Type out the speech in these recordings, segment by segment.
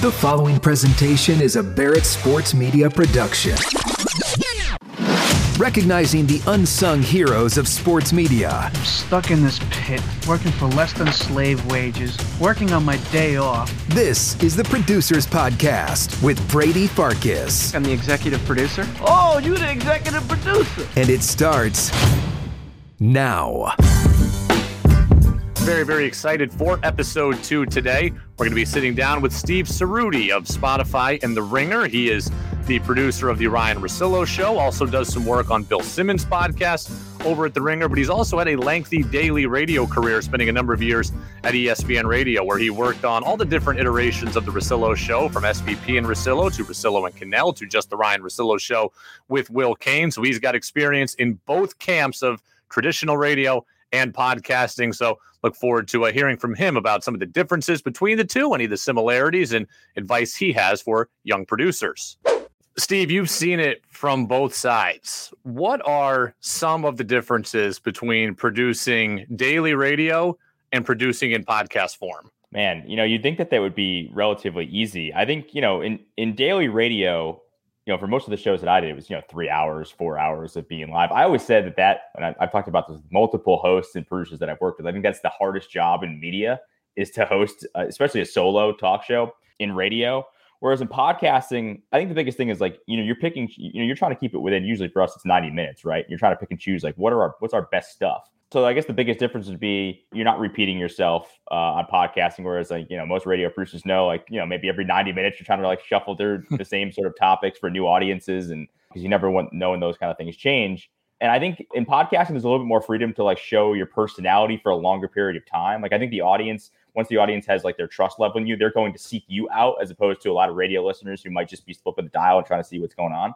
The following presentation is a Barrett Sports Media production. Recognizing the unsung heroes of sports media. I'm stuck in this pit, working for less than slave wages, working on my day off. This is the Producers Podcast with Brady Farkas. I'm the executive producer. Oh, you're the executive producer. And it starts now. Very, very excited for episode two today. We're going to be sitting down with Steve Ceruti of Spotify and The Ringer. He is the producer of the Ryen Russillo Show, also does some work on Bill Simmons' podcast over at The Ringer, but he's also had a lengthy daily radio career, spending a number of years at ESPN Radio, where he worked on all the different iterations of The Russillo Show, from SVP and Russillo to Russillo and Kanell to just The Ryen Russillo Show with Will Cain. So he's got experience in both camps of traditional radio and podcasting. So look forward to uh, hearing from him about some of the differences between the two, any of the similarities, and advice he has for young producers. Steve, you've seen it from both sides. What are some of the differences between producing daily radio and producing in podcast form? Man, you know, you'd think that that would be relatively easy. I think, you know, in in daily radio, you know, for most of the shows that I did, it was, you know, three hours, four hours of being live. I always said that that, and I, have talked about this with multiple hosts and producers that I've worked with. I think that's the hardest job in media is to host, uh, especially a solo talk show in radio. Whereas in podcasting, I think the biggest thing is like, you know, you're picking, you know, you're trying to keep it within, usually for us, it's 90 minutes, right? You're trying to pick and choose like, what are our, what's our best stuff? So I guess the biggest difference would be you're not repeating yourself uh, on podcasting, whereas like you know most radio producers know like you know maybe every 90 minutes you're trying to like shuffle through the same sort of topics for new audiences, and because you never want know when those kind of things change. And I think in podcasting there's a little bit more freedom to like show your personality for a longer period of time. Like I think the audience once the audience has like their trust level in you, they're going to seek you out as opposed to a lot of radio listeners who might just be flipping the dial and trying to see what's going on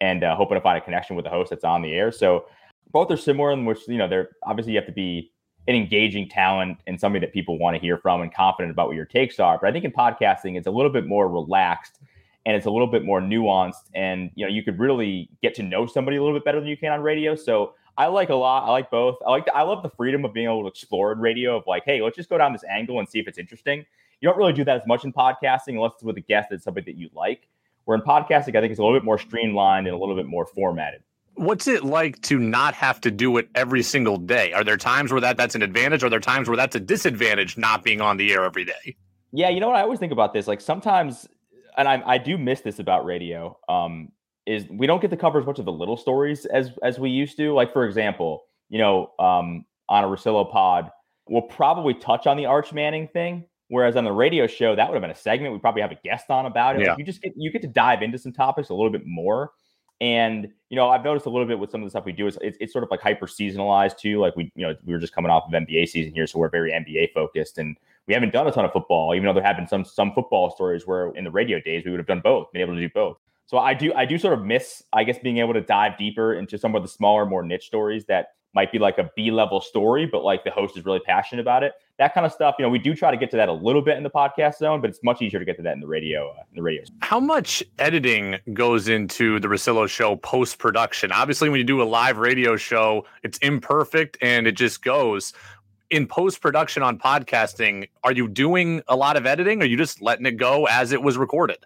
and uh, hoping to find a connection with the host that's on the air. So both are similar in which you know they're obviously you have to be an engaging talent and somebody that people want to hear from and confident about what your takes are. But I think in podcasting, it's a little bit more relaxed and it's a little bit more nuanced. And you know, you could really get to know somebody a little bit better than you can on radio. So I like a lot. I like both. I like. The, I love the freedom of being able to explore in radio. Of like, hey, let's just go down this angle and see if it's interesting. You don't really do that as much in podcasting unless it's with a guest that's somebody that you like. Where in podcasting, I think it's a little bit more streamlined and a little bit more formatted what's it like to not have to do it every single day? Are there times where that that's an advantage? Are there times where that's a disadvantage not being on the air every day? Yeah, you know what I always think about this. Like sometimes, and I, I do miss this about radio. Um, is we don't get to cover as much of the little stories as as we used to. Like for example, you know, um, on a Russillo pod, we'll probably touch on the Arch Manning thing. Whereas on the radio show, that would have been a segment. We probably have a guest on about it. Yeah. Like you just get you get to dive into some topics a little bit more. And you know, I've noticed a little bit with some of the stuff we do is it's, it's sort of like hyper seasonalized too. Like we, you know, we were just coming off of NBA season here, so we're very NBA focused, and we haven't done a ton of football. Even though there have been some some football stories where in the radio days we would have done both, been able to do both. So I do I do sort of miss, I guess, being able to dive deeper into some of the smaller, more niche stories that might be like a B level story, but like the host is really passionate about it. That kind of stuff, you know, we do try to get to that a little bit in the podcast zone, but it's much easier to get to that in the radio. Uh, in the radio. How much editing goes into the Russillo show post production? Obviously, when you do a live radio show, it's imperfect and it just goes. In post production on podcasting, are you doing a lot of editing? Or are you just letting it go as it was recorded?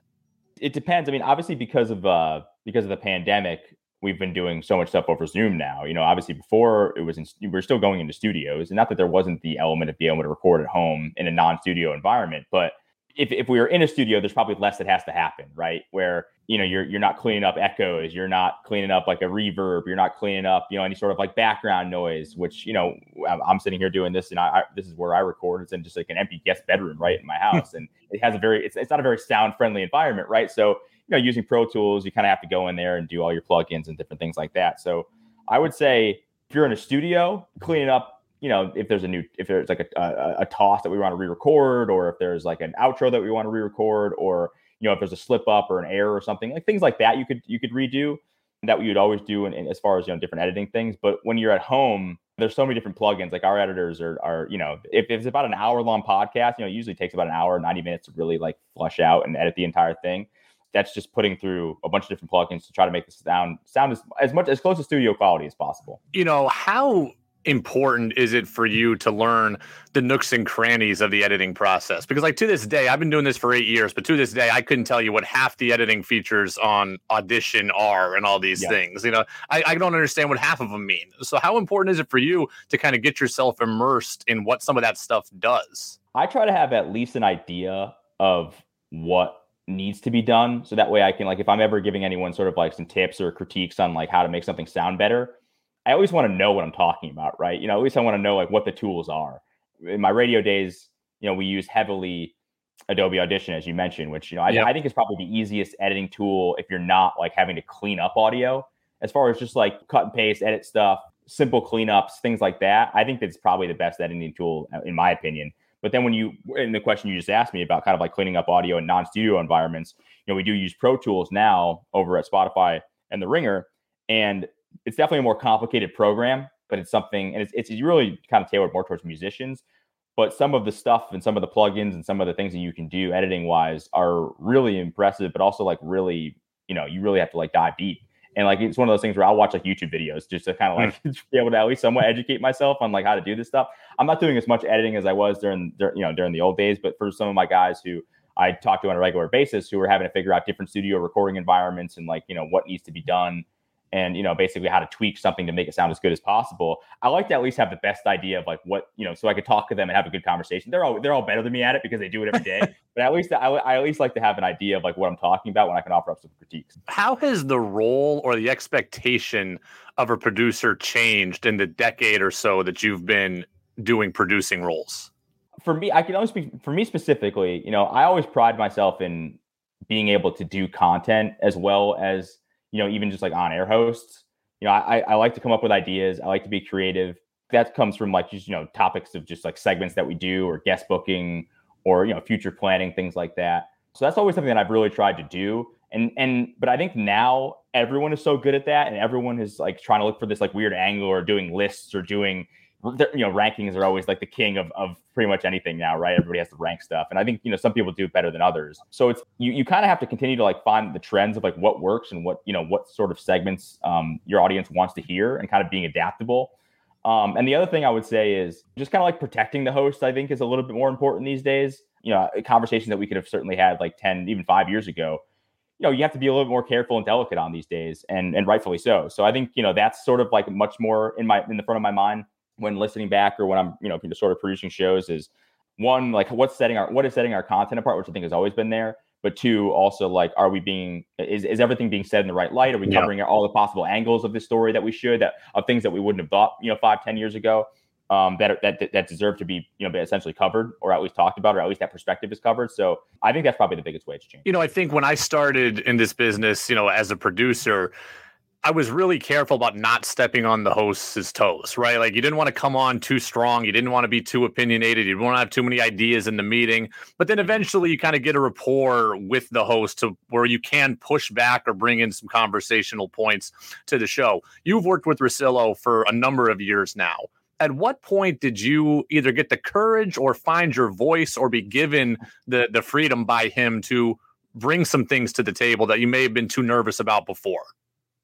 It depends. I mean, obviously, because of uh, because of the pandemic, we've been doing so much stuff over Zoom now. You know, obviously before it was in, we are still going into studios, and not that there wasn't the element of being able to record at home in a non-studio environment, but if, if we were in a studio, there's probably less that has to happen, right? Where you know you're you're not cleaning up echoes, you're not cleaning up like a reverb, you're not cleaning up you know any sort of like background noise. Which you know I'm, sitting here doing this, and I, I, this is where I record. It's in just like an empty guest bedroom, right in my house, and it has a very it's, it's not a very sound friendly environment, right? So you know, using Pro Tools, you kind of have to go in there and do all your plugins and different things like that. So I would say if you're in a studio, cleaning up, you know, if there's a new, if there's like a, a, a toss that we want to re-record, or if there's like an outro that we want to re-record, or you know, if there's a slip up or an error or something, like things like that, you could you could redo that would always do in, as far as you know different editing things. But when you're at home, there's so many different plugins. Like our editors are are you know if, if it's about an hour long podcast, you know, it usually takes about an hour, 90 minutes to really like flush out and edit the entire thing that's just putting through a bunch of different plugins to try to make the sound sound as, as much as close to studio quality as possible. You know, how important is it for you to learn the nooks and crannies of the editing process? Because like to this day, I've been doing this for eight years, but to this day, I couldn't tell you what half the editing features on Audition are and all these yeah. things. You know, I, I don't understand what half of them mean. So how important is it for you to kind of get yourself immersed in what some of that stuff does? I try to have at least an idea of what needs to be done so that way i can like if i'm ever giving anyone sort of like some tips or critiques on like how to make something sound better I always want to know what I'm talking about, right? You know, at least I want to know like what the tools are. In my radio days, you know, we use heavily Adobe Audition, as you mentioned, which you know I, yep. I, think is probably the easiest editing tool if you're not like having to clean up audio. As far as just like cut and paste, edit stuff, simple cleanups, things like that. I think that's probably the best editing tool uh, in my opinion. But then when you in the question you just asked me about kind of like cleaning up audio in non-studio environments, you know, we do use Pro Tools now over at Spotify and the Ringer, and it's definitely a more complicated program, but it's something, and it's, it's really kind of tailored more towards musicians. But some of the stuff and some of the plugins and some of the things that you can do editing wise are really impressive, but also like really, you know, you really have to like dive deep. And like it's one of those things where I'll watch like YouTube videos just to kind of like mm. be able to at least somewhat educate myself on like how to do this stuff. I'm not doing as much editing as I was during, during you know during the old days, but for some of my guys who I talk to on a regular basis who are having to figure out different studio recording environments and like you know what needs to be done and you know basically how to tweak something to make it sound as good as possible i like to at least have the best idea of like what you know so i could talk to them and have a good conversation. They're all they're all better than me at it because they do it every day but at least I, I at least like to have an idea of like what i'm talking about when i can offer up some critiques. How has the role or the expectation of a producer changed in the decade or so that you've been doing producing roles? For me i can only speak for me specifically you know i always pride myself in being able to do content as well as you know, even just like on air hosts. You know, I, I like to come up with ideas. I like to be creative. That comes from like just, you know, topics of just like segments that we do or guest booking or, you know, future planning, things like that. So that's always something that I've really tried to do. And and but I think now everyone is so good at that and everyone is like trying to look for this like weird angle or doing lists or doing you know rankings are always like the king of, of pretty much anything now right? Everybody has to rank stuff and i think you know some people do it better than others. So it's you, you kind of have to continue to like find the trends of like what works and what you know what sort of segments um, your audience wants to hear and kind of being adaptable. Um, and the other thing i would say is just kind of like protecting the host i think is a little bit more important these days. You know a conversation that we could have certainly had like 10 even five years ago you know you have to be a little bit more careful and delicate on these days and and rightfully so. So i think you know that's sort of like much more in my in the front of my mind when listening back or when I'm, you know, sort of producing shows is one, like what's setting our what is setting our content apart, which I think has always been there. But two, also like, are we being is, is everything being said in the right light? Are we covering yeah. all the possible angles of the story that we should that of things that we wouldn't have thought, you know, five, ten years ago? Um, that, that that deserve to be you know essentially covered or at least talked about or at least that perspective is covered so i think that's probably the biggest way to change you know i think when i started in this business you know as a producer I was really careful about not stepping on the host's toes, right? Like you didn't want to come on too strong. You didn't want to be too opinionated. You didn't want to have too many ideas in the meeting. But then eventually you kind of get a rapport with the host to where you can push back or bring in some conversational points to the show. You've worked with Russillo for a number of years now. At what point did you either get the courage or find your voice or be given the the freedom by him to bring some things to the table that you may have been too nervous about before?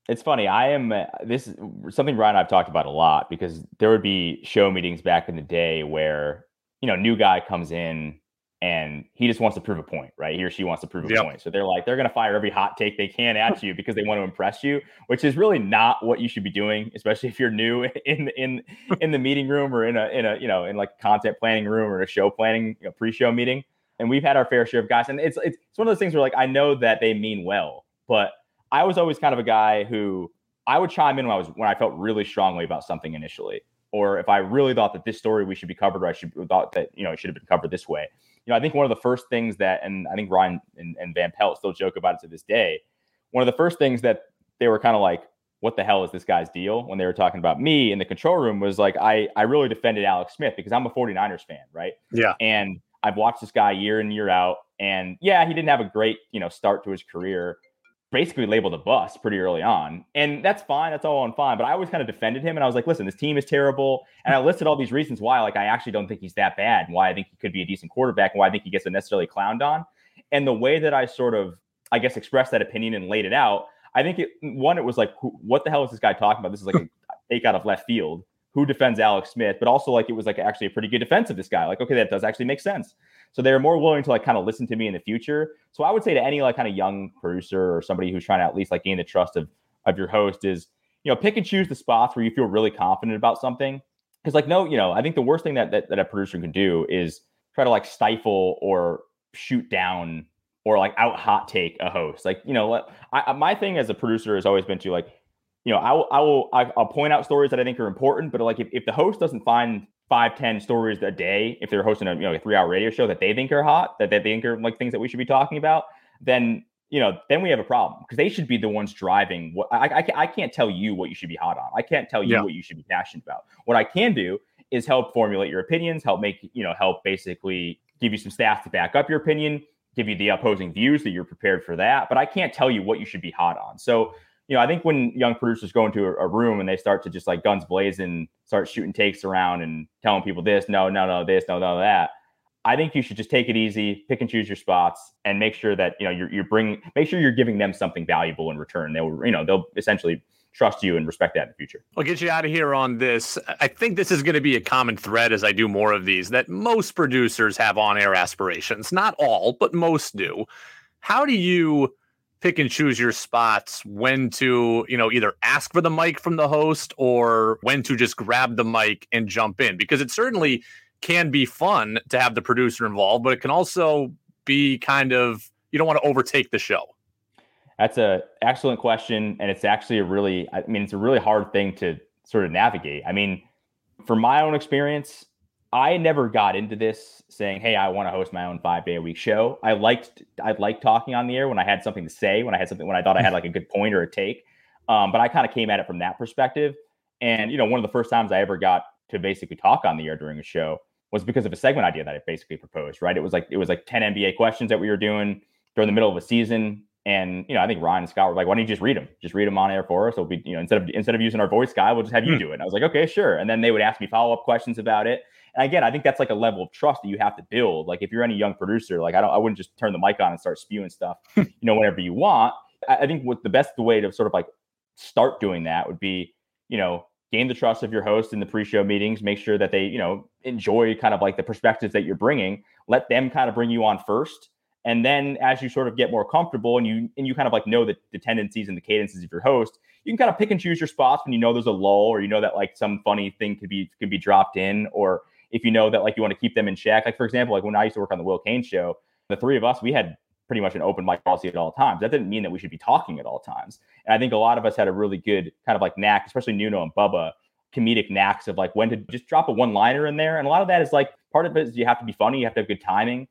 It's funny. I am uh, this is something Ryen and I've talked about a lot because there would be show meetings back in the day where you know new guy comes in and he just wants to prove a point, right? He or she wants to prove a yep. point. So they're like they're going to fire every hot take they can at you because they want to impress you, which is really not what you should be doing, especially if you're new in in in the meeting room or in a in a you know in like content planning room or a show planning you know, pre-show meeting. And we've had our fair share of guys, and it's it's it's one of those things where like I know that they mean well, but I was always kind of a guy who I would chime in when I was when I felt really strongly about something initially, or if I really thought that this story we should be covered, or I should thought that you know it should have been covered this way. You know, I think one of the first things that, and I think Ryen and, and Van Pelt still joke about it to this day. One of the first things that they were kind of like, "What the hell is this guy's deal?" When they were talking about me in the control room, was like I I really defended Alex Smith because I'm a 49ers fan, right? Yeah, and I've watched this guy year in year out, and yeah, he didn't have a great you know start to his career basically labeled a bust pretty early on. And that's fine. That's all on fine. But I always kind of defended him. And I was like, listen, this team is terrible. And I listed all these reasons why, like, I actually don't think he's that bad and why I think he could be a decent quarterback and why I think he gets unnecessarily clowned on. And the way that I sort of, I guess, expressed that opinion and laid it out, I think it, one, it was like, what the hell is this guy talking about? This is like a take out of left field. Who defends Alex Smith, but also like it was like actually a pretty good defense of this guy. Like, okay, that does actually make sense. So they're more willing to like kind of listen to me in the future. So I would say to any like kind of young producer or somebody who's trying to at least like gain the trust of of your host is, you know, pick and choose the spots where you feel really confident about something. Because like no, you know, I think the worst thing that, that that a producer can do is try to like stifle or shoot down or like out hot take a host. Like, you know, I, my thing as a producer has always been to like, you know, I will, I will, I, will point out stories that I think are important, but like if, if the host doesn't find five, 10 stories a day, if they're hosting a, you know, a three hour radio show that they think are hot, that they think are like things that we should be talking about, then, you know, then we have a problem because they should be the ones driving what I, I, I can't tell you what you should be hot on. I can't tell you yeah. what you should be passionate about. What I can do is help formulate your opinions, help make, you know, help basically give you some stats to back up your opinion, give you the opposing views that you're prepared for that. But I can't tell you what you should be hot on. So, you know, I think when young producers go into a, a, room and they start to just like guns blazing, start shooting takes around and telling people this, no, no, no, this, no, no, that. I think you should just take it easy, pick and choose your spots, and make sure that you know you're, you're bringing, make sure you're giving them something valuable in return. They'll, you know, they'll essentially trust you and respect that in the future. I'll get you out of here on this. I think this is going to be a common thread as I do more of these that most producers have on air aspirations. Not all, but most do. How do you pick and choose your spots when to, you know, either ask for the mic from the host or when to just grab the mic and jump in? Because it certainly can be fun to have the producer involved, but it can also be kind of, you don't want to overtake the show. That's a excellent question, and it's actually a really, I mean, it's a really hard thing to sort of navigate. I mean, from my own experience, I never got into this saying, "Hey, I want to host my own five day a week show." I liked I liked talking on the air when I had something to say, when I had something when I thought I had like a good point or a take. Um, but I kind of came at it from that perspective. And you know, one of the first times I ever got to basically talk on the air during a show was because of a segment idea that I basically proposed. Right? It was like it was like ten NBA questions that we were doing during the middle of a season. And you know, I think Ryen and Scott were like, "Why don't you just read them? Just read them on air for us. It'll be you know instead of instead of using our voice guy, we'll just have you hmm. do it." And I was like, "Okay, sure." And then they would ask me follow up questions about it. And again, I think that's like a level of trust that you have to build. Like if you're any young producer, like I don't, I wouldn't just turn the mic on and start spewing stuff, hmm. you know, whenever you want. I, I think what the best way to sort of like start doing that would be, you know, gain the trust of your host in the pre-show meetings make sure that they you know enjoy kind of like the perspectives that you're bringing let them kind of bring you on first and then as you sort of get more comfortable and you and you kind of like know the, the tendencies and the cadences of your host you can kind of pick and choose your spots when you know there's a lull or you know that like some funny thing could be could be dropped in or if you know that like you want to keep them in check. Like for example, like when I used to work on the Will Cain show, the three of us, we had pretty much an open mic policy at all times. That didn't mean that we should be talking at all times. And I think a lot of us had a really good kind of like knack, especially Nuno and Bubba, comedic knacks of like when to just drop a one liner in there. And a lot of that is like part of it is you have to be funny, you have to have good timing.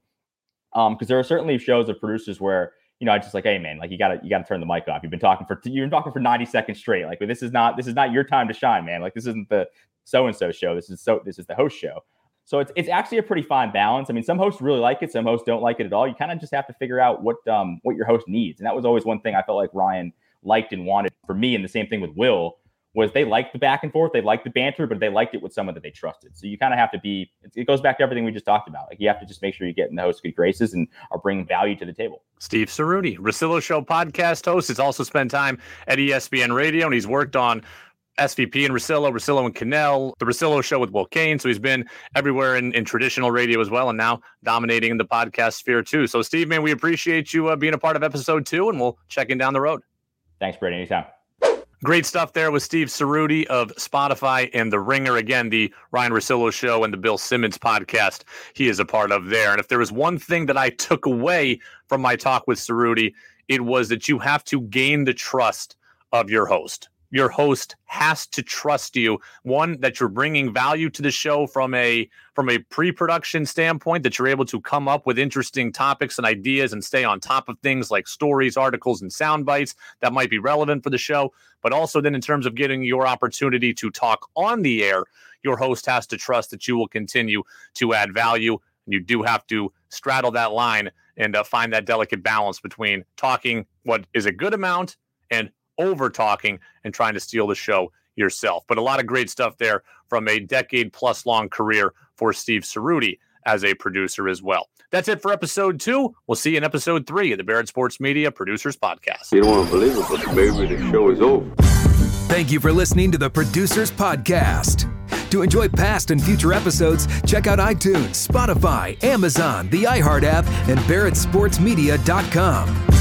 Um, because there are certainly shows of producers where you know, I just like, hey man, like you gotta you gotta turn the mic off. You've been talking for you've been talking for 90 seconds straight. Like this is not this is not your time to shine, man. Like this isn't the so and so show. This is so this is the host show. So it's it's actually a pretty fine balance. I mean, some hosts really like it, some hosts don't like it at all. You kind of just have to figure out what um what your host needs, and that was always one thing I felt like Ryen liked and wanted for me. And the same thing with Will was they liked the back and forth, they liked the banter, but they liked it with someone that they trusted. So you kind of have to be. It goes back to everything we just talked about. Like you have to just make sure you get in the host's good graces and are bringing value to the table. Steve Ceruti, Russillo Show podcast host, has also spent time at ESPN Radio, and he's worked on SVP and Russillo, Russillo and Kanell, the Russillo show with Will Cain. So he's been everywhere in, in traditional radio as well, and now dominating in the podcast sphere too. So, Steve, man, we appreciate you uh, being a part of episode two, and we'll check in down the road. Thanks, Brady. Anytime. Great stuff there with Steve Ceruti of Spotify and The Ringer. Again, the Ryen Russillo show and the Bill Simmons podcast he is a part of there. And if there was one thing that I took away from my talk with Ceruti, it was that you have to gain the trust of your host your host has to trust you. One that you're bringing value to the show from a from a pre-production standpoint that you're able to come up with interesting topics and ideas and stay on top of things like stories articles and sound bites that might be relevant for the show. But also then in terms of getting your opportunity to talk on the air your host has to trust that you will continue to add value. And you do have to straddle that line and uh, find that delicate balance between talking what is a good amount and over talking and trying to steal the show yourself. But a lot of great stuff there from a decade plus long career for Steve Ceruti as a producer as well. That's it for episode two. We'll see you in episode three of the Barrett Sports Media Producers Podcast. You don't want to believe it, but maybe the show is over. Thank you for listening to the Producers Podcast. To enjoy past and future episodes, check out iTunes, Spotify, Amazon, the iHeart app, and BarrettSportsMedia.com.